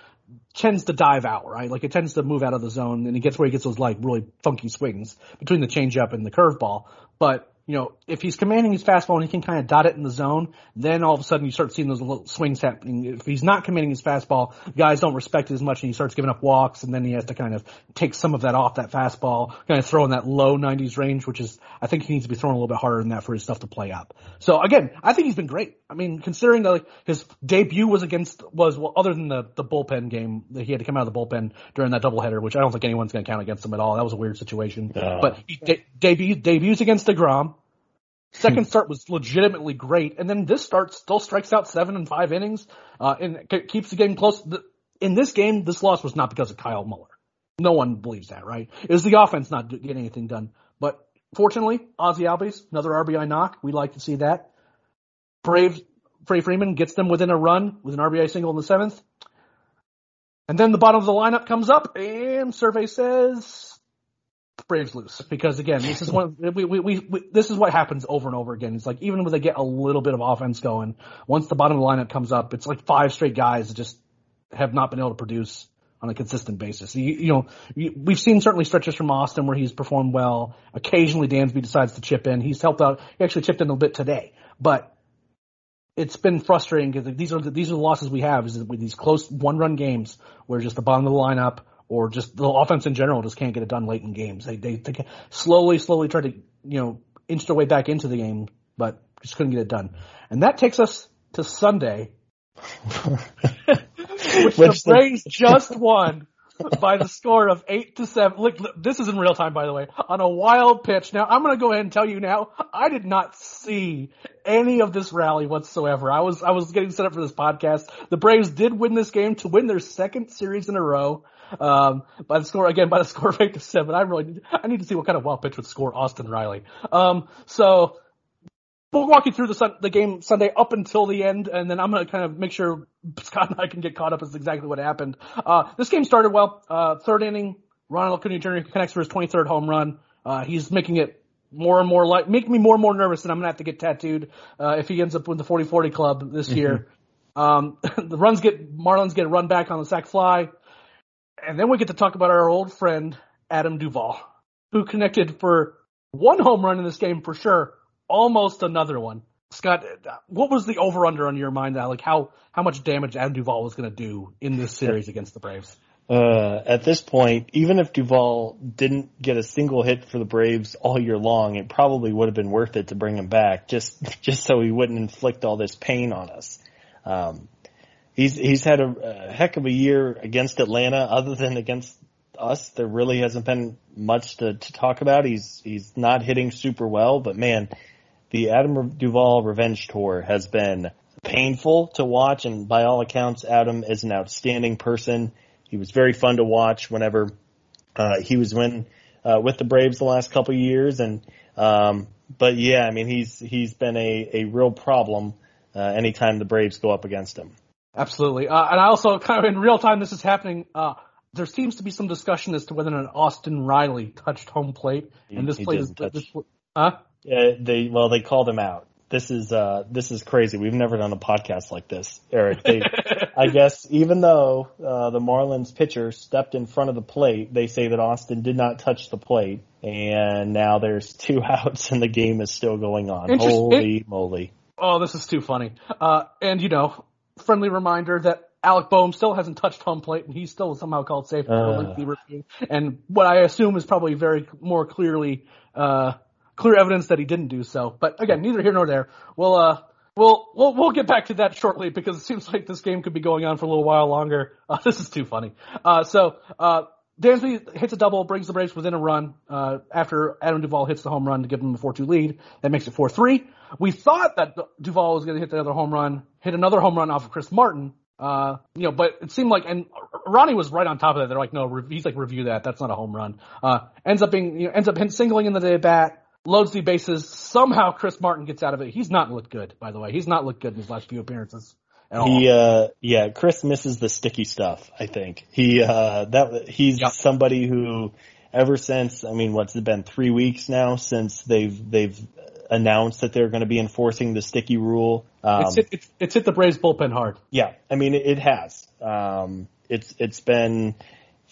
tends to dive out, right? Like it tends to move out of the zone and he gets where he gets those like really funky swings between the changeup and the curveball. But you know, if he's commanding his fastball and he can kind of dot it in the zone, then all of a sudden you start seeing those little swings happening. If he's not commanding his fastball, guys don't respect it as much and he starts giving up walks and then he has to kind of take some of that off that fastball, kind of throw in that low 90s range, which is, I think he needs to be throwing a little bit harder than that for his stuff to play up. So again, I think he's been great. I mean, considering that like, his debut was against, was, well, other than the, the bullpen game, that he had to come out of the bullpen during that doubleheader, which I don't think anyone's going to count against him at all. That was a weird situation. But he de- debut, debuts against DeGrom Second start was legitimately great, and then this start still strikes out seven and five innings, uh, and keeps the game close. In this game, this loss was not because of Kyle Muller. No one believes that, right? It was the offense not getting anything done. But fortunately, Ozzie Albies, another RBI knock. We like to see that. Braves, Freddie Freeman gets them within a run with an RBI single in the seventh. And then the bottom of the lineup comes up, and survey says Braves lose because again, this is one we, we, we, we, this is what happens over and over again. It's like even when they get a little bit of offense going, once the bottom of the lineup comes up, it's like five straight guys that just have not been able to produce on a consistent basis. You, you know, we've seen certainly stretches from Austin where he's performed well. Occasionally Dansby decides to chip in. He's helped out. He actually chipped in a bit today, but it's been frustrating because these are the, these are the losses we have is with these close one run games where just the bottom of the lineup or just the offense in general just can't get it done late in games. They, they, they slowly, slowly try to, you know, inch their way back into the game, but just couldn't get it done. And that takes us to Sunday, which, which the Braves just won by the score of eight to seven. Look, look, this is in real time, by the way, on a wild pitch. Now, I'm going to go ahead and tell you now, I did not see any of this rally whatsoever. I was, I was getting set up for this podcast. The Braves did win this game to win their second series in a row. Um, by the score again, by the score of eight to seven. I really, need, I need to see what kind of wild pitch would score Austin Riley. Um, so we'll walk you through the sun, the game Sunday up until the end, and then I'm gonna kind of make sure Scott and I can get caught up as exactly what happened. Uh, this game started well. Uh, third inning, Ronald Acuna Jr. connects for his 23rd home run. Uh, he's making it more and more like, make me more and more nervous that I'm gonna have to get tattooed, uh, if he ends up with the 40-40 club this year. Um, the runs get, Marlins get a run back on the sac fly. And then we get to talk about our old friend, Adam Duvall, who connected for one home run in this game for sure, almost another one. Scott, what was the over under on your mind? That like how how much damage Adam Duvall was going to do in this series against the Braves? Uh, at this point, even if Duvall didn't get a single hit for the Braves all year long, it probably would have been worth it to bring him back just just so he wouldn't inflict all this pain on us. Um, he's he's had a, a heck of a year against Atlanta. Other than against us, there really hasn't been much to, to talk about. He's he's not hitting super well, but man, the Adam Duvall Revenge Tour has been painful to watch, and by all accounts, Adam is an outstanding person. He was very fun to watch whenever uh, he was when uh, with the Braves the last couple years, and um, but yeah, I mean he's he's been a a real problem uh, anytime the Braves go up against him. Absolutely, uh, and I also kind of in real time this is happening. Uh, there seems to be some discussion as to whether or not Austin Riley touched home plate, and this plate is doesn't this, huh? Yeah, they well they called him out. This is uh this is crazy. We've never done a podcast like this, Eric. They, I guess even though uh, the Marlins pitcher stepped in front of the plate, they say that Austin did not touch the plate, and now there's two outs and the game is still going on. Interest- Holy moly! Oh, this is too funny. Uh, and you know, friendly reminder that Alec Bohm still hasn't touched home plate, and he's still somehow called safe for Uh. a lengthy review. And what I assume is probably very more clearly, uh, clear evidence that he didn't do so. But again, neither here nor there. We'll, uh, we'll, we'll, we'll get back to that shortly because it seems like this game could be going on for a little while longer. Uh, this is too funny. Uh, so, uh, Dansby hits a double, brings the Braves within a run, uh, after Adam Duvall hits the home run to give them a 4-2 lead. That makes it 4-3. We thought that Duvall was going to hit the other home run, hit another home run off of Chris Martin, uh, you know, but it seemed like, and Ronnie was right on top of that. They're like, no, he's like, review that. That's not a home run. Uh, ends up being, you know, ends up singling in the day bat, loads the bases. Somehow Chris Martin gets out of it. He's not looked good, by the way. He's not looked good in his last few appearances. At all. He uh yeah, Chris misses the sticky stuff, I think. He uh that he's Yep. somebody who ever since I mean what's it been 3 weeks now since they've they've announced that they're going to be enforcing the sticky rule. Um it's, hit, it's, it's hit the Braves bullpen hard. yeah, I mean it, it has. Um it's it's been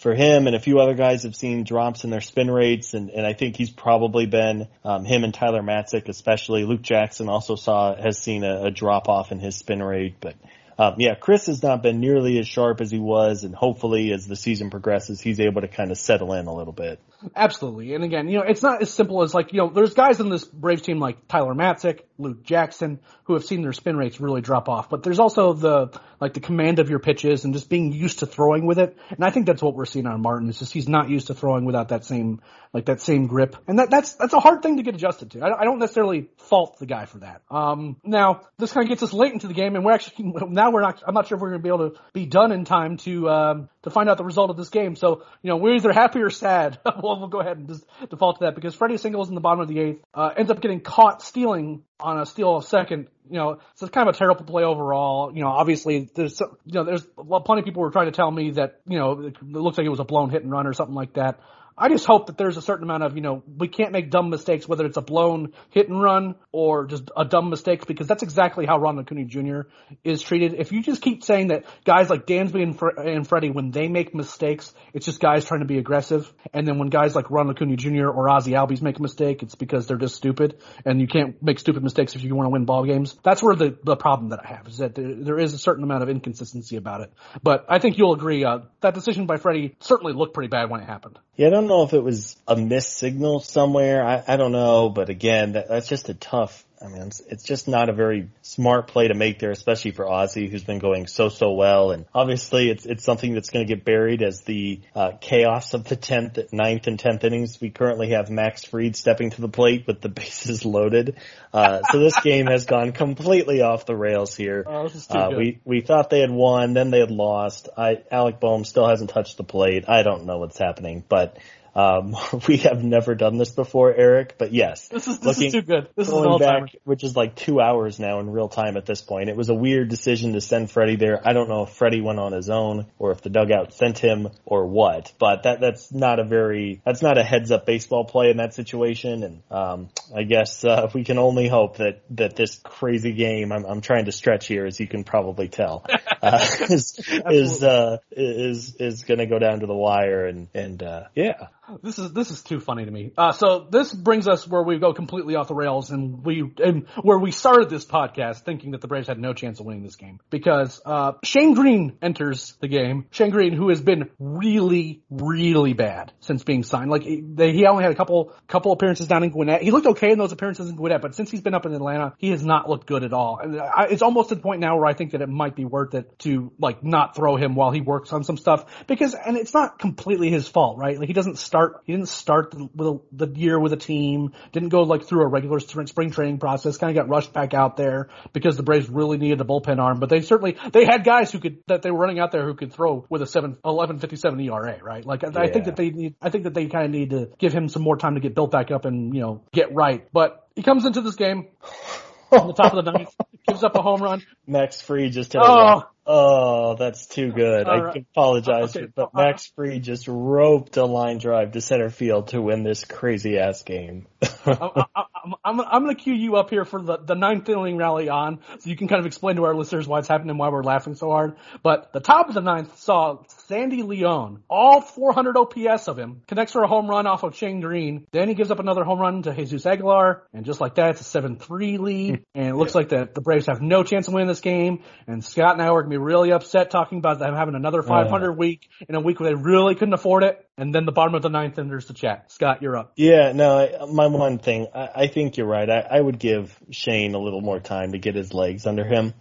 for him and a few other guys have seen drops in their spin rates and, and I think he's probably been um, him and Tyler Matzek especially Luke Jackson also saw has seen a, a drop off in his spin rate but um, yeah Chris has not been nearly as sharp as he was and hopefully as the season progresses he's able to kind of settle in a little bit. Absolutely. And again, you know, it's not as simple as like, you know, there's guys in this Braves team like Tyler Matzek, Luke Jackson, who have seen their spin rates really drop off. But there's also the, like the command of your pitches and just being used to throwing with it. And I think that's what we're seeing on Martin. It's just he's not used to throwing without that same, like that same grip. And that, that's, that's a hard thing to get adjusted to. I, I don't necessarily fault the guy for that. Um, now, this kind of gets us late into the game and we're actually, now we're not, I'm not sure if we're going to be able to be done in time to, um, to find out the result of this game. So, you know, we're either happy or sad. well, go ahead and just default to that because Freddie Singles in the bottom of the eighth, uh, ends up getting caught stealing on a steal of second. You know, so it's kind of a terrible play overall. You know, obviously there's, you know, there's plenty of people were trying to tell me that, you know, it looks like it was a blown hit and run or something like that. I just hope that there's a certain amount of, you know, we can't make dumb mistakes, whether it's a blown hit and run or just a dumb mistake, because that's exactly how Ron Acuna Jr. is treated. If you just keep saying that guys like Dansby and, Fre- and Freddie, when they make mistakes, it's just guys trying to be aggressive. And then when guys like Ron Acuna Jr. or Ozzie Albies make a mistake, it's because they're just stupid. And you can't make stupid mistakes if you want to win ball games. That's where the, the problem that I have is that there, there is a certain amount of inconsistency about it. But I think you'll agree, uh, that decision by Freddie certainly looked pretty bad when it happened. Yeah, I don't know if it was a missed signal somewhere. I, I don't know, but again, that, that's just a tough. I mean, it's, it's just not a very smart play to make there, especially for Ozzie, who's been going so so well. And obviously, it's it's something that's going to get buried as the uh, chaos of the tenth, ninth, and tenth innings. We currently have Max Fried stepping to the plate with the bases loaded. Uh, so this game has gone completely off the rails here. Oh, this is too Uh, we we thought they had won, then they had lost. I Alec Bohm still hasn't touched the plate. I don't know what's happening, but um, we have never done this before, Eric. But yes, This is this looking- is too good. This is all back, which is like two hours now in real time at this point. It was a weird decision to send Freddie there. I don't know if Freddie went on his own or if the dugout sent him or what, but that that's not a very that's not a heads up baseball play in that situation. And um, I guess uh, we can only hope that that this crazy game. I'm, I'm trying to stretch here, as you can probably tell. uh, is is uh, is is going to go down to the wire, and and uh, yeah, this is this is too funny to me. Uh, so this brings us where we go completely off the rails, and we and where we started this podcast thinking that the Braves had no chance of winning this game because uh, Shane Greene enters the game. Shane Greene, who has been really really bad since being signed, like he, they, he only had a couple couple appearances down in Gwinnett. He looked okay in those appearances in Gwinnett, but since he's been up in Atlanta, he has not looked good at all. And I, it's almost to the point now where I think that it might be worth it to like not throw him while he works on some stuff because and it's not completely his fault, right? Like he doesn't start he didn't start the, with a, the year with a team, didn't go like through a regular spring training process, kind of got rushed back out there because the Braves really needed a bullpen arm, but they certainly they had guys who could that they were running out there who could throw with a 7 1157 ERA, right? Like I, I think that they need I think that they kind of need to give him some more time to get built back up and, you know, get right. But he comes into this game on the top of the ninth, gives up a home run. Max Fried just hit a oh. Oh, that's too good. Right. I apologize, okay. but Max Fried just roped a line drive to center field to win this crazy ass game. I'm, I'm, I'm, I'm going to cue you up here for the, the ninth inning rally on, so you can kind of explain to our listeners why it's happening and why we're laughing so hard. But the top of the ninth saw Sandy Leon, all 400 OPS of him, connects for a home run off of Shane Greene. Then he gives up another home run to Jesus Aguilar, and just like that, it's a 7-3 lead. and it looks like the, the Braves have no chance of winning this game. And Scott and I were going to be really upset talking about them having another 500 uh, week in a week where they really couldn't afford it. And then the bottom of the ninth, and there's the chat. Scott, you're up. Yeah, no, my one thing, I, I think you're right. I, I would give Shane a little more time to get his legs under him.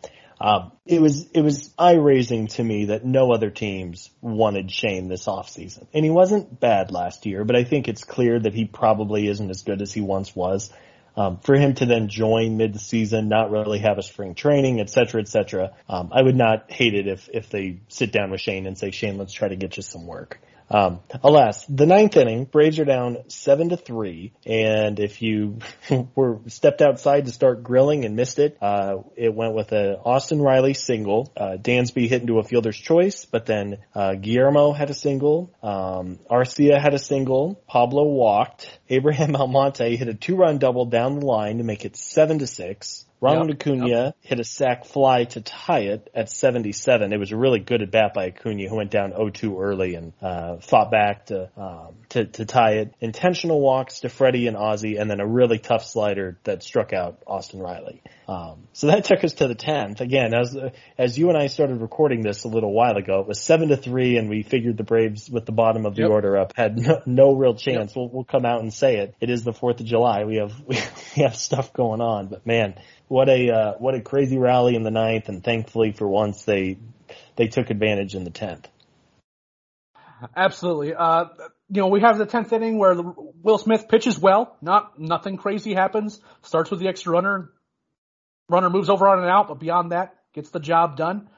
Um, it was it was eye raising to me that no other teams wanted Shane this offseason. And he wasn't bad last year, but I think it's clear that he probably isn't as good as he once was. Um, for him to then join mid-season, not really have a spring training, et cetera, et cetera, um, I would not hate it if if they sit down with Shane and say, Shane, let's try to get you some work. Um, alas, the ninth inning, Braves are down seven to three, and if you were stepped outside to start grilling and missed it, uh, it went with a Austin Riley single. Uh, Dansby hit into a fielder's choice, but then uh, Guillorme had a single, um, Arcia had a single, Pablo walked, Abraham Almonte hit a two-run double down the line to make it seven to six. Ronald yep, Acuna yep. hit a sac fly to tie it at 77. It was a really good at bat by Acuna, who went down 0-2 early and uh, fought back to, um, to to tie it. Intentional walks to Freddie and Ozzie, and then a really tough slider that struck out Austin Riley. Um, so that took us to the 10th. Again, as as you and I started recording this a little while ago, it was seven to three, and we figured the Braves with the bottom of the yep. order up had no, no real chance. We'll we'll come out and say it. It is the Fourth of July. We have we have stuff going on, but man what a uh, what a crazy rally in the ninth, and thankfully for once they they took advantage in the tenth. Absolutely. Uh, you know, we have the tenth inning where Will Smith pitches well. Not nothing crazy happens. Starts with the extra runner. Runner moves over on and out, but beyond that, gets the job done.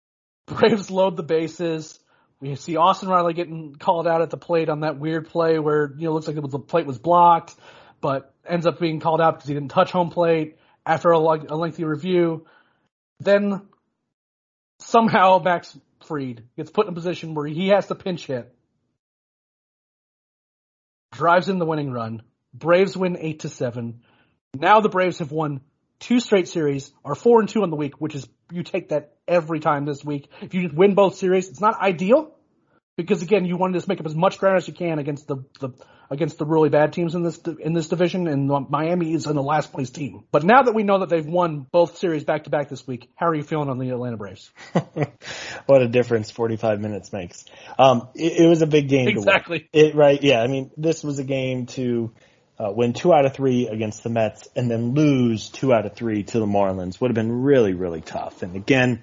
Braves load the bases. We see Austin Riley getting called out at the plate on that weird play where you know looks like the plate was blocked, but ends up being called out because he didn't touch home plate after a, a lengthy review. Then somehow Max Fried gets put in a position where he has to pinch hit. Drives in the winning run. Braves win eight to seven. Now the Braves have won two straight series, are four and two on the week, which is you take that every time this week. If you win both series, it's not ideal because again, you want to just make up as much ground as you can against the, the against the really bad teams in this in this division, and Miami is in the last place team. But now that we know that they've won both series back to back this week, how are you feeling on the Atlanta Braves? what a difference 45 minutes makes. Um, it, it was a big game. Exactly. It right. Yeah. I mean, this was a game to. Uh, win two out of three against the Mets and then lose two out of three to the Marlins would have been really, really tough. And again,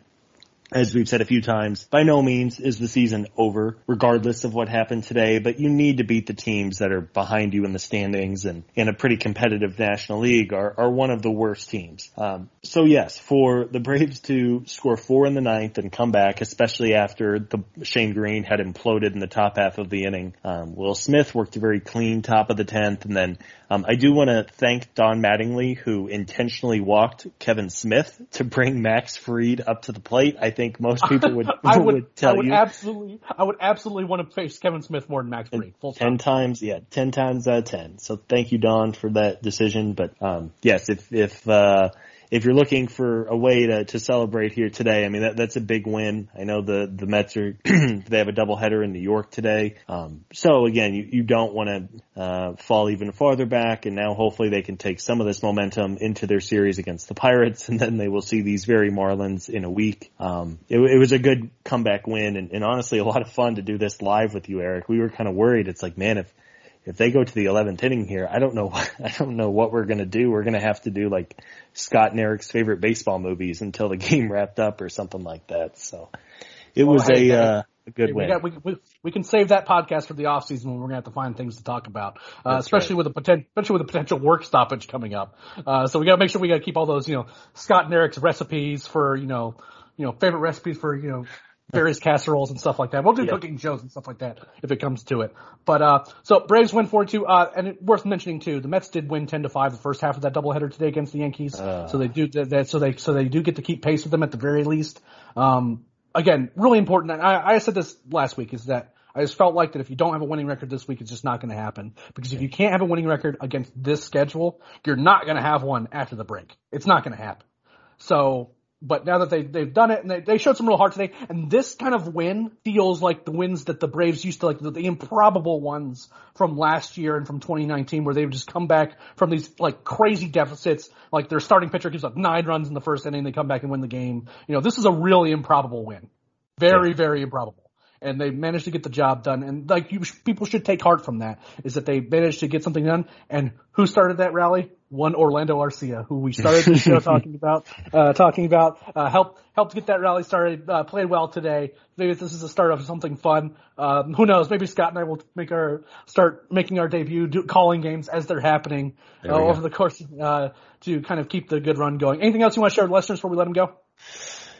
as we've said a few times, by no means is the season over, regardless of what happened today, but you need to beat the teams that are behind you in the standings and in a pretty competitive National League are, are one of the worst teams. Um, so yes, for the Braves to score four in the ninth and come back, especially after the Shane Greene had imploded in the top half of the inning, um, Will Smith worked a very clean top of the tenth, and then um, I do want to thank Don Mattingly who intentionally walked Kevan Smith to bring Max Fried up to the plate. I think most people would I would, would tell I would you. absolutely I would absolutely want to face Kevan Smith more than Max Fried. Full ten times, yeah, ten times out of ten. So thank you, Don, for that decision. But um, yes, if if uh, if you're looking for a way to, to celebrate here today, I mean, that, that's a big win. I know the, the Mets are, they have a doubleheader in New York today. Um, so again, you, you don't want to, uh, fall even farther back. And now hopefully they can take some of this momentum into their series against the Pirates and then they will see these very Marlins in a week. Um, it, it was a good comeback win and, and honestly a lot of fun to do this live with you, Eric. We were kind of worried. It's like, man, if, if they go to the 11th inning here, I don't know, I don't know what we're going to do. We're going to have to do like Scott and Eric's favorite baseball movies until the game wrapped up or something like that. So it well, was hey, a, uh, a good hey, win. We, got, we, we, we, can save that podcast for the off season when we're going to have to find things to talk about, uh, especially right. with the potential, especially with the potential work stoppage coming up. Uh, so we got to make sure we got to keep all those, you know, Scott and Eric's recipes for, you know, you know, favorite recipes for, you know, various casseroles and stuff like that. We'll do yeah. cooking shows and stuff like that if it comes to it. But uh, so Braves win four two. Uh, and it, worth mentioning too, the Mets did win ten to five the first half of that doubleheader today against the Yankees. Uh. So they do that. So they so they do get to keep pace with them at the very least. Um, again, really important. And I, I said this last week is that. I just felt like that if you don't have a winning record this week, it's just not going to happen. Because if you can't have a winning record against this schedule, you're not going to have one after the break. It's not going to happen. So but now that they they've done it and they, they showed some real heart today, and this kind of win feels like the wins that the Braves used to like the, the improbable ones from last year and from 2019, where they would just come back from these like crazy deficits, like their starting pitcher gives up nine runs in the first inning, they come back and win the game. You know, this is a really improbable win, very yeah. very improbable and they managed to get the job done. And like you, people should take heart from that is that they managed to get something done. And who started that rally? One Orlando Arcia, who we started the show talking about, uh, talking about, uh, helped, helped get that rally started, uh, played well today. Maybe this is the start of something fun. Um, who knows? Maybe Scott and I will make our, start making our debut, do, calling games as they're happening, uh, over the course, uh, to kind of keep the good run going. Anything else you want to share with listeners before we let them go?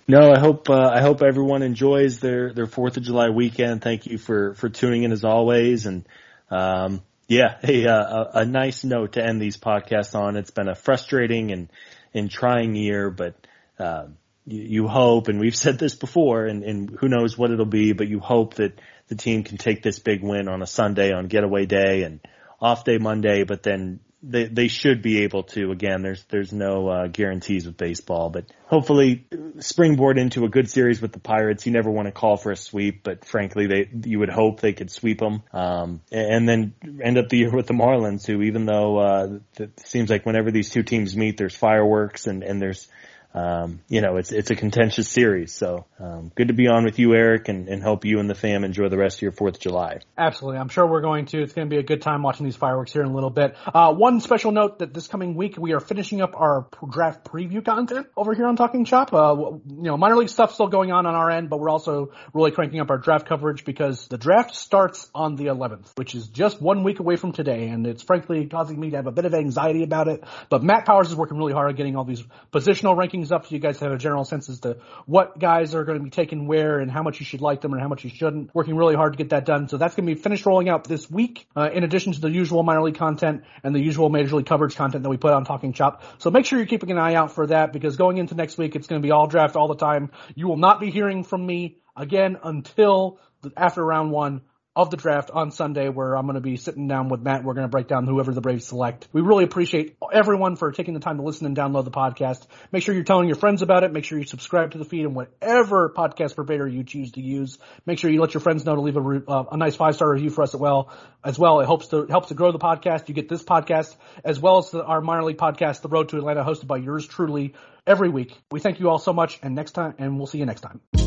No, I hope uh, I hope everyone enjoys their their Fourth of July weekend. Thank you for for tuning in as always, and um, yeah, a, a, a nice note to end these podcasts on. It's been a frustrating and and trying year, but uh, you, you hope, and we've said this before, and, and who knows what it'll be, but you hope that the team can take this big win on a Sunday on getaway day and off day Monday, but then they they should be able to. Again, there's there's no uh, guarantees with baseball, but hopefully springboard into a good series with the Pirates. You never want to call for a sweep, but frankly, they you would hope they could sweep them, um, and then end up the year with the Marlins, who even though uh, it seems like whenever these two teams meet, there's fireworks and and there's um, you know, it's it's a contentious series. So um, good to be on with you, Eric, and, and hope you and the fam enjoy the rest of your Fourth of July. Absolutely, I'm sure we're going to. It's going to be a good time watching these fireworks here in a little bit. Uh, one special note that this coming week we are finishing up our draft preview content over here on Talking Chop. Uh, you know, minor league stuff still going on on our end, but we're also really cranking up our draft coverage because the draft starts on the 11th, which is just one week away from today, and it's frankly causing me to have a bit of anxiety about it. But Matt Powers is working really hard on getting all these positional rankings up so you guys have a general sense as to what guys are going to be taken where and how much you should like them and how much you shouldn't. Working really hard to get that done. So that's going to be finished rolling out this week, uh, in addition to the usual minor league content and the usual major league coverage content that we put on Talking Chop. So make sure you're keeping an eye out for that because going into next week, it's going to be all draft all the time. You will not be hearing from me again until after round one of the draft on Sunday where I'm going to be sitting down with Matt. We're going to break down whoever the Braves select. We really appreciate everyone for taking the time to listen and download the podcast. Make sure you're telling your friends about it. Make sure you subscribe to the feed and whatever podcast provider you choose to use. Make sure you let your friends know to leave a, uh, a nice five star review for us as well. As well, it helps to helps to grow the podcast. You get this podcast as well as the, our minor league podcast, The Road to Atlanta, hosted by yours truly every week. We thank you all so much, and next time, and we'll see you next time.